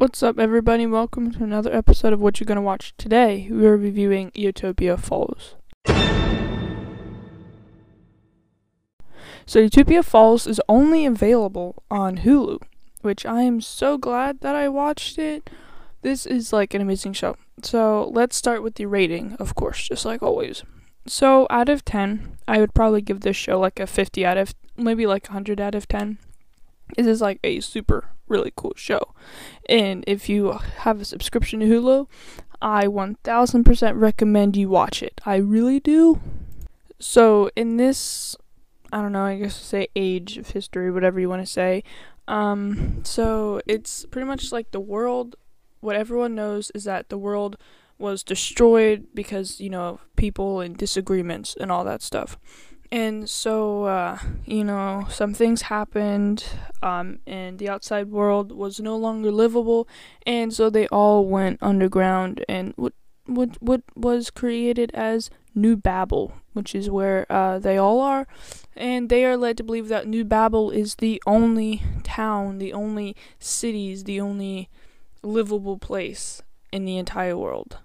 What's up, everybody? Welcome to another episode of What You're Gonna Watch. Today, we are reviewing Utopia Falls. So, Utopia Falls is only available on Hulu, which I am so glad that I watched it. This is like an amazing show. So, let's start with the rating, of course, just like always. So, out of 10, I would probably give this show like a 50 out of maybe like 100 out of 10. This is like a super really cool show. And if you have a subscription to Hulu, I 1000% recommend you watch it. I really do. So, in this, I don't know, I guess say age of history, whatever you want to say, um, so it's pretty much like the world, what everyone knows is that the world was destroyed because, you know, people and disagreements and all that stuff. And so, uh, you know, some things happened, um, and the outside world was no longer livable, and so they all went underground, and what what what was created as New Babel, which is where uh, they all are, and they are led to believe that New Babel is the only town, the only cities, the only livable place in the entire world.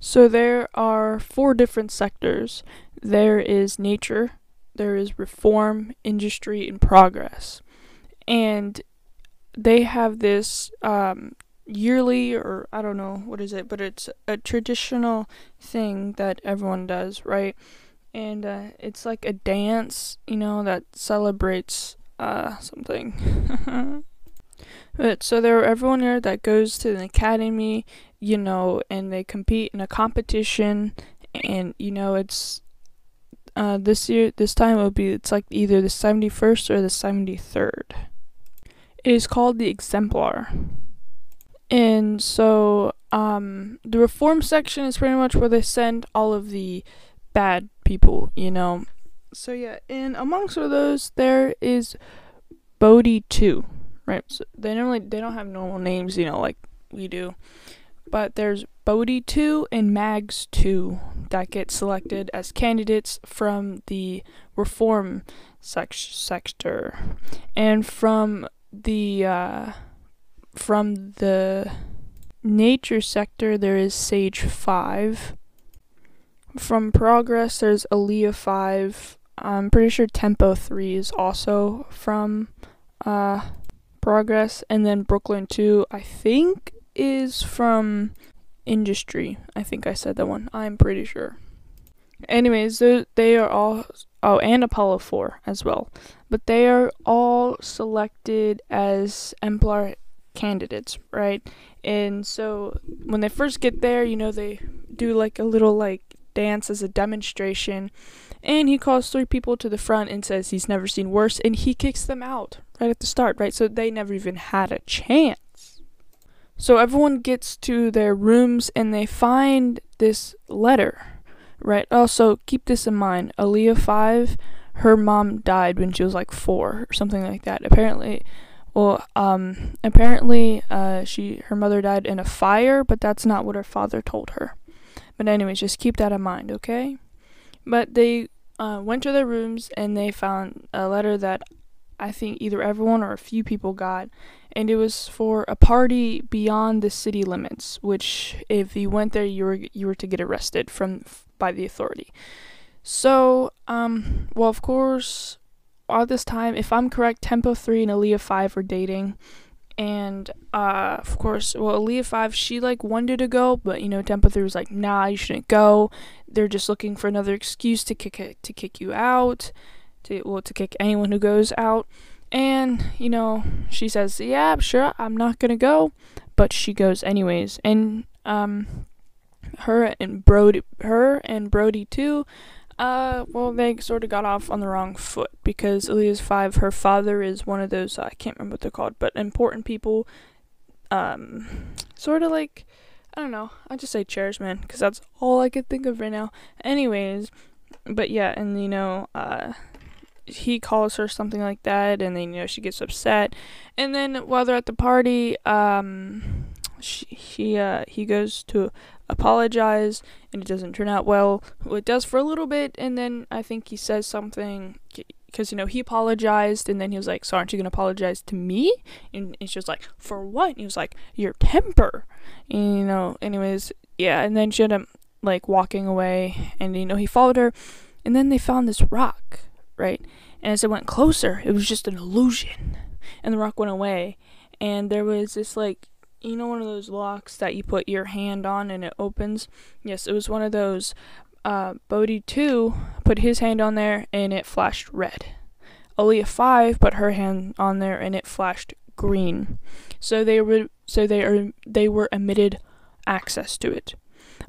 So there are four different sectors. There is nature, there is reform, industry, and progress. And they have this um, yearly, or I don't know what is it, but it's a traditional thing that everyone does, right? And uh, it's like a dance, you know, that celebrates uh, something. but so there are everyone here that goes to an academy you know, and they compete in a competition, and you know, it's uh, this year, this time it will be it's like either the 71st or the 73rd. It is called the Exemplar. And so, um, the reform section is pretty much where they send all of the bad people, you know. So yeah, and amongst those there is Bodhi 2, right? So they normally they don't have normal names, you know, like we do but there's Bodhi 2 and Mags 2 that get selected as candidates from the reform sec- sector. And from the uh, from the nature sector there is Sage 5 from progress there's Aliyah 5 I'm pretty sure Tempo 3 is also from uh, progress. And then Brooklyn 2 I think is from industry. I think I said that one. I'm pretty sure. Anyways, they are all oh, and Apollo 4 as well. But they are all selected as Exemplar candidates, right? And so when they first get there, you know, they do like a little like dance as a demonstration. And he calls three people to the front and says he's never seen worse and he kicks them out right at the start, right? So they never even had a chance so everyone gets to their rooms and they find this letter, right? Also, keep this in mind. Aliyah 5, her mom died when she was like 4 or something like that. Apparently, well, um, apparently, uh, she her mother died in a fire, but that's not what her father told her. But anyways, just keep that in mind, okay? But they uh, went to their rooms and they found a letter that I think either everyone or a few people got, and it was for a party beyond the city limits, which if you went there, you were you were to get arrested from by the authority. So, um, well, of course, all this time, if I'm correct, Tempo three and Aliyah five were dating, and uh, of course, well, Aliyah five she like wanted to go, but you know, Tempo three was like, nah, you shouldn't go. They're just looking for another excuse to kick it to kick you out to well to kick anyone who goes out. And you know, she says, "Yeah, sure, I'm not gonna go," but she goes anyways. And um, her and Brody, her and Brody too. Uh, well, they sort of got off on the wrong foot because Aliyah's five. Her father is one of those I can't remember what they're called, but important people. Um, sort of like I don't know. I just say chairman because that's all I could think of right now. Anyways, but yeah, and you know, uh, he calls her something like that, and then you know she gets upset, and then while they're at the party, um, she, he uh he goes to apologize, and it doesn't turn out well. well. It does for a little bit, and then I think he says something. because you know he apologized and then he was like so aren't you gonna apologize to me and, and she was like for what and he was like your temper and, you know anyways yeah and then she ended up like walking away and you know he followed her and then they found this rock right and as it went closer it was just an illusion and the rock went away and there was this like you know one of those locks that you put your hand on and it opens yes it was one of those uh, Bodhi 2 put his hand on there and it flashed red. Aliyah 5 put her hand on there and it flashed green. So they were so they are they were emitted access to it.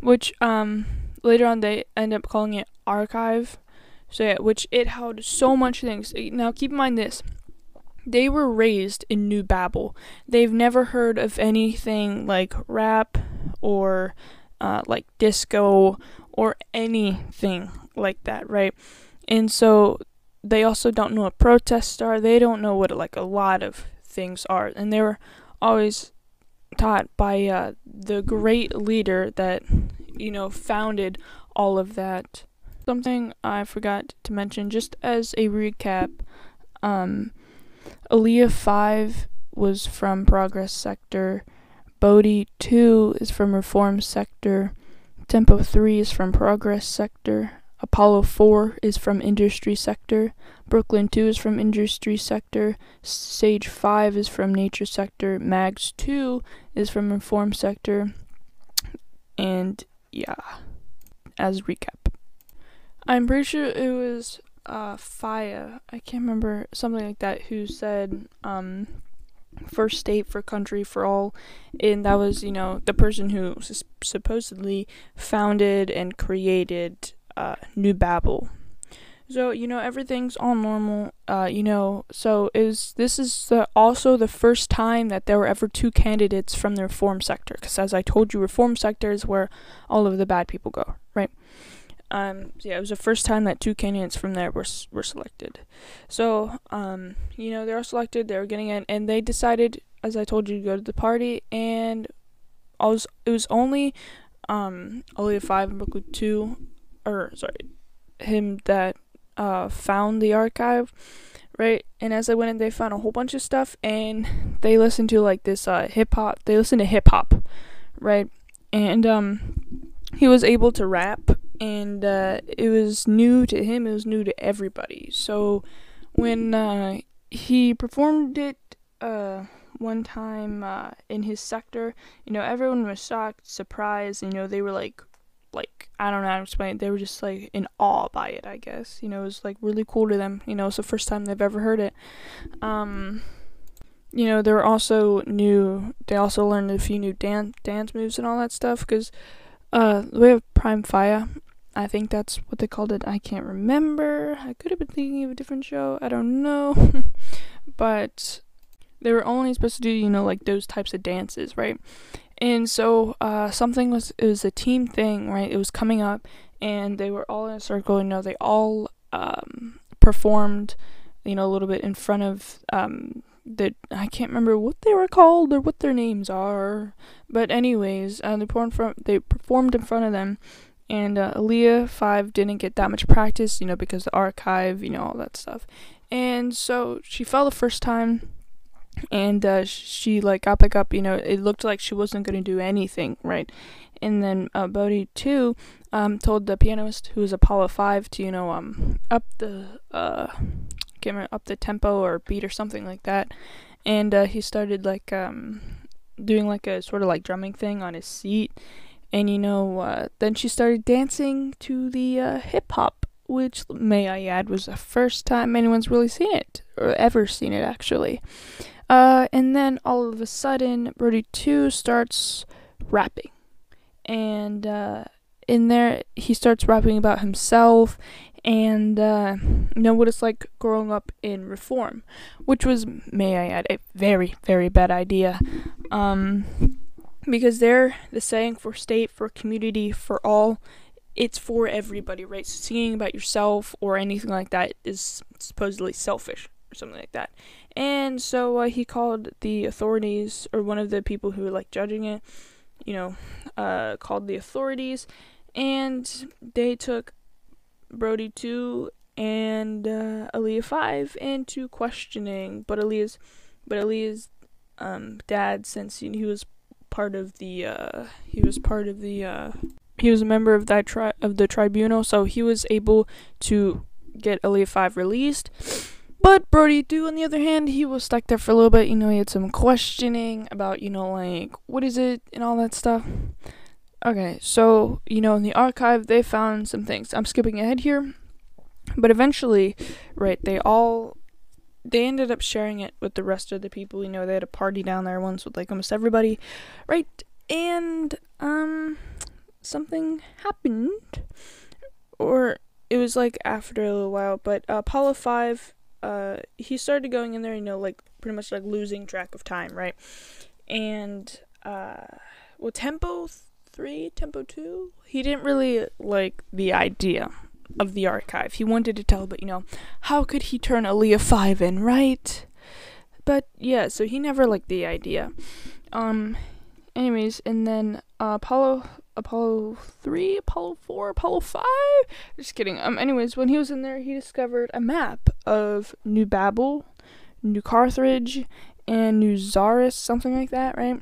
Which um later on they end up calling it archive. So yeah, which it held so much things. Now keep in mind this. They were raised in New Babel. They've never heard of anything like rap or uh, like disco or anything like that, right? And so they also don't know what protests are. They don't know what like a lot of things are, and they were always taught by uh, the great leader that you know founded all of that. Something I forgot to mention, just as a recap, um, Aliyah five was from Progress Sector. Bodhi 2 is from Reform Sector. Tempo 3 is from Progress Sector. Apollo 4 is from Industry Sector. Brooklyn 2 is from Industry Sector. Sage 5 is from Nature Sector. Mags 2 is from Reform Sector. And yeah, as recap. I'm pretty sure it was uh, Faya, I can't remember, something like that, who said, um, first state for country for all. And that was you know the person who s- supposedly founded and created uh, new babel. So you know everything's all normal uh, you know. So is this is the, also the first time that there were ever two candidates from the reform sector because as i told you reform sector is where all of the bad people go right um, yeah, it was the first time that two candidates from there were were selected. So, um, you know, they were selected. They were getting in, and they decided, as I told you, to go to the party. And I was it was only um, Aliyah five and Brooklyn two, or sorry, him that uh, found the archive, right? And as I went in, they found a whole bunch of stuff, and they listened to like this uh, hip hop. They listened to hip hop, right? And um, he was able to rap and uh, it was new to him. It was new to everybody. So when uh, he performed it uh, one time uh, in his sector, you know, everyone was shocked, surprised. You know, they were like, like I don't know how to explain. It. They were just like in awe by it. I guess you know, it was like really cool to them. You know, it's the first time they've ever heard it. Um, you know, they were also new. They also learned a few new dance dance moves and all that stuff because. Uh, we have Prime Fire, I think that's what they called it. I can't remember. I could have been thinking of a different show. I don't know. but they were only supposed to do, you know, like those types of dances, right? And so uh, something was, it was a team thing, right? It was coming up and they were all in a circle. You know, they all um, performed, you know, a little bit in front of um, the, I can't remember what they were called or what their names are. But anyways, uh, they, performed they performed in front of them and uh, Aliyah 5 didn't get that much practice, you know, because the archive, you know, all that stuff. And so she fell the first time and uh, she like got back up, you know, it looked like she wasn't going to do anything, right? And then uh, Bodhi 2 um, told the pianist who was Apollo 5 to, you know, um, up the, uh, remember, up the tempo or beat or something like that. And uh, he started like um, doing like a sort of like drumming thing on his seat and you know, uh, then she started dancing to the uh, hip hop, which, may I add, was the first time anyone's really seen it, or ever seen it actually. Uh, and then all of a sudden, Brody 2 starts rapping. And uh, in there, he starts rapping about himself and uh, you know what it's like growing up in reform, which was, may I add, a very, very bad idea. Um, because they're the saying for state, for community, for all. It's for everybody, right? So singing about yourself or anything like that is supposedly selfish or something like that. And so uh, he called the authorities, or one of the people who were like judging it, you know, uh, called the authorities, and they took Brody 2 and uh, Aliyah Five into questioning, but Aliyah's, but Aliyah's um, dad, since he was part of the, uh, he was part of the, uh, he was a member of that tri- of the tribunal, so he was able to get Aliyah Five released. But Brody Two, on the other hand, he was stuck there for a little bit. You know, he had some questioning about, you know, like what is it and all that stuff. Okay, so you know, in the archive, they found some things. I'm skipping ahead here, but eventually, right? They all they ended up sharing it with the rest of the people. You know, they had a party down there once with like almost everybody, right? And um, something happened, or it was like after a little while. But uh, Apollo Five uh he started going in there you know like pretty much like losing track of time right and uh well tempo 3 tempo 2 he didn't really like the idea of the archive he wanted to tell but you know how could he turn Aliyah 5 in right but yeah so he never liked the idea um anyways and then uh, apollo Apollo 3, Apollo 4, Apollo 5. Just kidding. Um anyways, when he was in there, he discovered a map of New Babel, New Carthage, and New Zaris, something like that, right?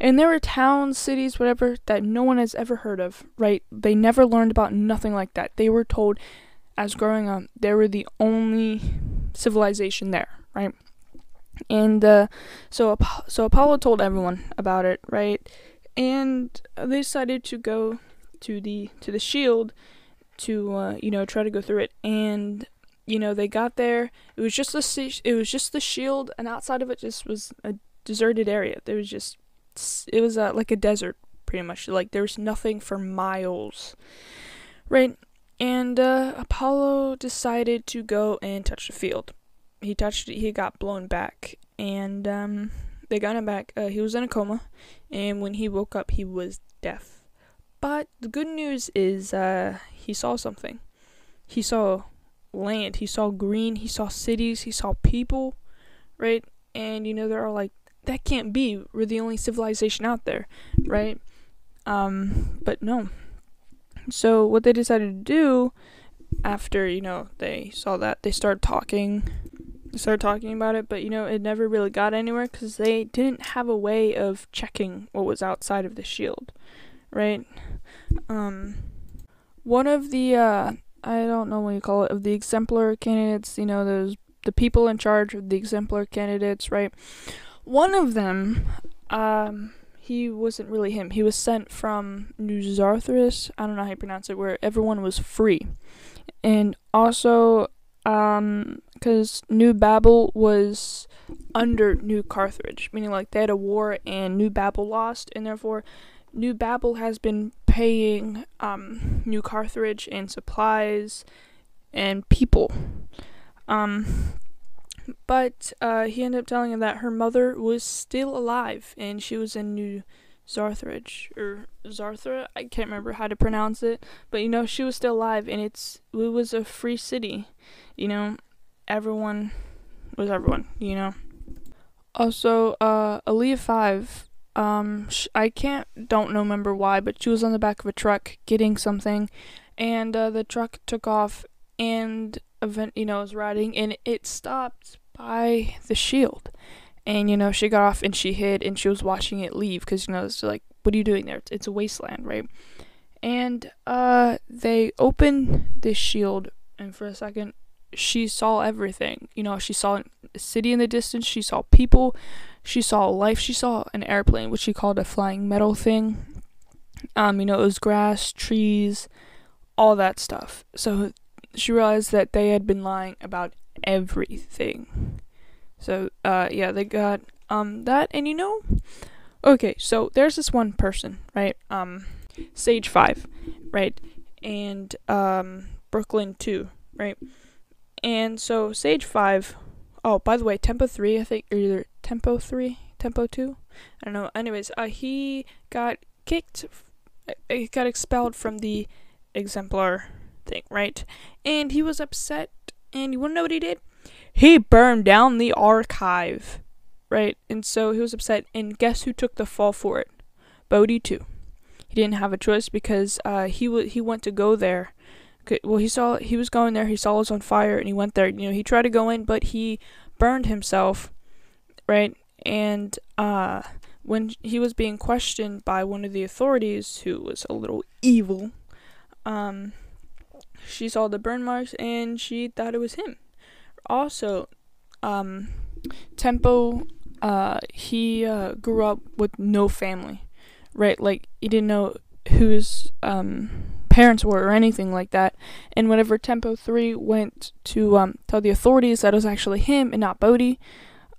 And there were towns, cities, whatever that no one has ever heard of, right? They never learned about nothing like that. They were told as growing up they were the only civilization there, right? And uh, so so Apollo told everyone about it, right? and they decided to go to the to the shield to uh, you know try to go through it and you know they got there. It was just the it was just the shield and outside of it just was a deserted area. There was just it was uh, like a desert pretty much. Like there was nothing for miles. Right? And uh, apollo decided to go and touch the field. He touched it he got blown back. And um, they got him back. Uh, he was in a coma, and when he woke up, he was deaf. But the good news is uh, he saw something. He saw land. He saw green. He saw cities. He saw people, right? And you know there are all like that can't be. We're the only civilization out there, right? Um, but no. So what they decided to do after you know they saw that they started talking started talking about it, but you know, it never really got anywhere because they didn't have a way of checking what was outside of the shield, right? Um, one of the, uh, I don't know what you call it, of the exemplar candidates, you know, those, the people in charge of the exemplar candidates, right? One of them, um, he wasn't really him. He was sent from New Zarthris, I don't know how you pronounce it, where everyone was free. And also, um, because New Babel was under New Carthage, meaning like they had a war and New Babel lost, and therefore New Babel has been paying um, New Carthage and supplies and people. Um, but uh, he ended up telling him that her mother was still alive and she was in New Zarthridge or Zarthra. I can't remember how to pronounce it, but you know she was still alive, and it's it was a free city. You know, everyone was everyone. You know. Also, uh, Aliyah Five. Um, sh- I can't don't remember why, but she was on the back of a truck getting something, and uh, the truck took off, and event you know was riding, and it stopped by the shield. And you know she got off and she hid and she was watching it leave because you know it's like what are you doing there? It's, it's a wasteland right? And uh they opened this shield and for a second she saw everything. You know she saw city in the distance she saw people she saw life she saw an airplane which she called a flying metal thing um you know it was grass trees all that stuff so she realized that they had been lying about everything so uh yeah, they got um that and you know okay, so there's this one person, right? Um Sage 5, right? And um Brooklyn 2, right? And so Sage 5 Oh, by the way, Tempo 3, I think or either Tempo 3, Tempo 2. I don't know. Anyways, uh he got kicked uh, he got expelled from the exemplar thing, right? And he was upset and you wanna know what he did? he burned down the archive, right? And so he was upset. And guess who took the fall for it? Bodhi too. He didn't have a choice because uh, he w- he went to go there, well, he saw he was going there. He saw it was on fire, and he went there. You know, he tried to go in, but he burned himself, right? And uh, when he was being questioned by one of the authorities, who was a little evil, um, she saw the burn marks and she thought it was him. Also, um, Tempo, uh, he uh, grew up with no family, right? Like he didn't know whose um, parents were or anything like that. And whenever Tempo Three went to um, tell the authorities that it was actually him and not Bodhi,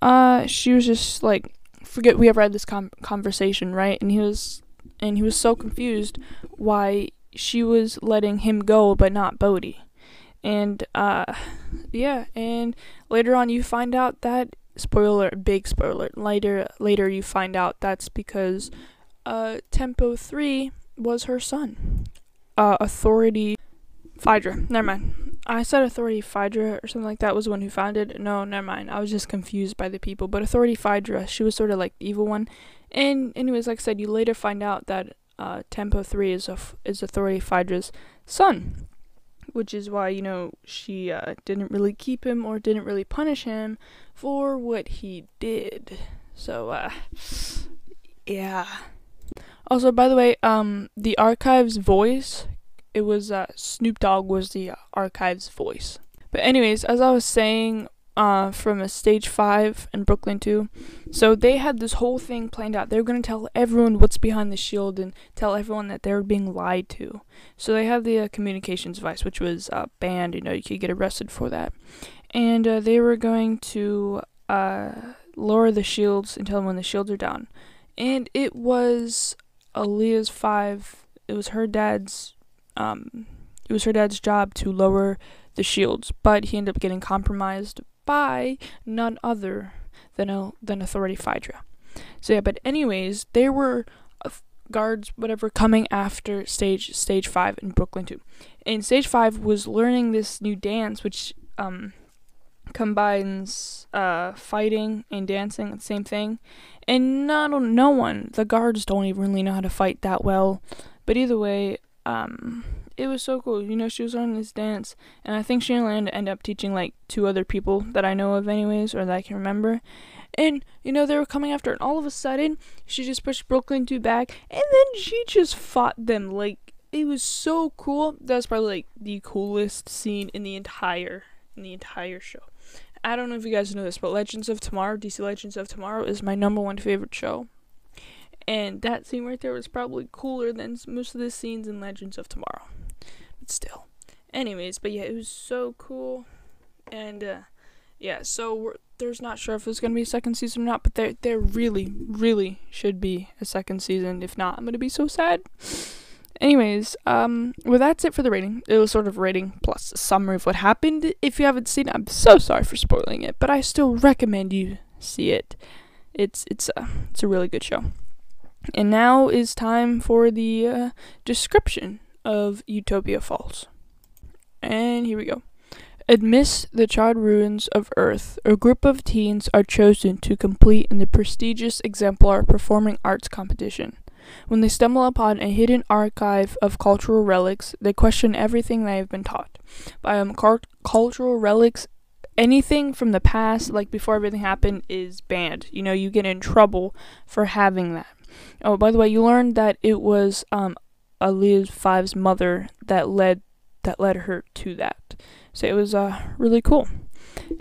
uh, she was just like, forget we ever had this com- conversation, right? And he was, and he was so confused why she was letting him go but not Bodhi. And uh, yeah, and later on you find out that spoiler, big spoiler. Later, later you find out that's because uh, Tempo Three was her son. Uh, Authority Phaedra. Never mind. I said Authority Phaedra or something like that was the one who founded. No, never mind. I was just confused by the people. But Authority Phaedra, she was sort of like the evil one. And anyways, like I said, you later find out that uh, Tempo Three is a is Authority Phaedra's son, which is why you know she uh, didn't really keep him or didn't really punish him for what he did. So uh, yeah. Also, by the way, um, the archives voice, it was uh, Snoop Dogg was the uh, archives voice. But anyways, as I was saying, uh, from a Sage five in Brooklyn too, so they had this whole thing planned out. They were gonna tell everyone what's behind the shield and tell everyone that they were being lied to. So they have the uh, communications device, which was uh, banned. You know, you could get arrested for that, and uh, they were going to uh, lower the shields and tell them when the shields are down. And it was Aliyah's five. It was her dad's. Um, it was her dad's job to lower the shields, but he ended up getting compromised by none other than a, than Authority Phaedra. So yeah, but anyways, there were uh, guards, whatever, coming after Sage Sage five in Brooklyn too. And Sage five was learning this new dance, which um combines uh fighting and dancing, same thing. And not no one, the guards don't even really know how to fight that well. But either way, um it was so cool. You know, she was learning this dance, and I think she only ended up teaching like two other people that I know of, anyways, or that I can remember. And you know, they were coming after her, and all of a sudden, she just pushed Brooklyn 2 back, and then she just fought them. Like it was so cool. That was probably like the coolest scene in the entire in the entire show. I don't know if you guys know this, but Legends of Tomorrow, DC Legends of Tomorrow, is my number one favorite show. And that scene right there was probably cooler than most of the scenes in Legends of Tomorrow. But still. Anyways, but yeah, it was so cool. And uh, yeah, so there's not sure if there's gonna be a second season or not, but there there really, really should be a second season. If not, I'm gonna be so sad. Anyways, um, well, that's it for the rating. It was sort of rating plus a summary of what happened. If you haven't seen it, I'm so sorry for spoiling it, but I still recommend you see it. It's it's a it's a really good show. And now is time for the uh, description of Utopia Falls. And here we go. Amidst the charred ruins of Earth, a group of teens are chosen to compete in the prestigious exemplar performing arts competition. When they stumble upon a hidden archive of cultural relics, they question everything they have been taught. By um, cultural relics, anything from the past, like before everything happened, is banned. You know, you get in trouble for having that. Oh, by the way, you learned that it was um, Aliyah Five's mother that led that led her to that. So it was uh, really cool.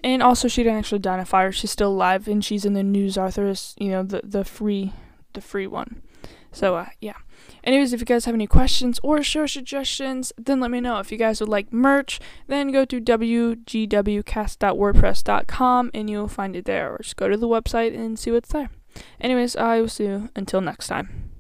And also, she didn't actually die in a fire. She's still alive, and she's in the news Arthur's, you know, the the free, the free one. So uh, yeah. Anyways, if you guys have any questions or show suggestions, then let me know. If you guys would like merch, then go to wgwcast.wordpress.com and you'll find it there. Or just go to the website and see what's there. Anyways, I will see you until next time.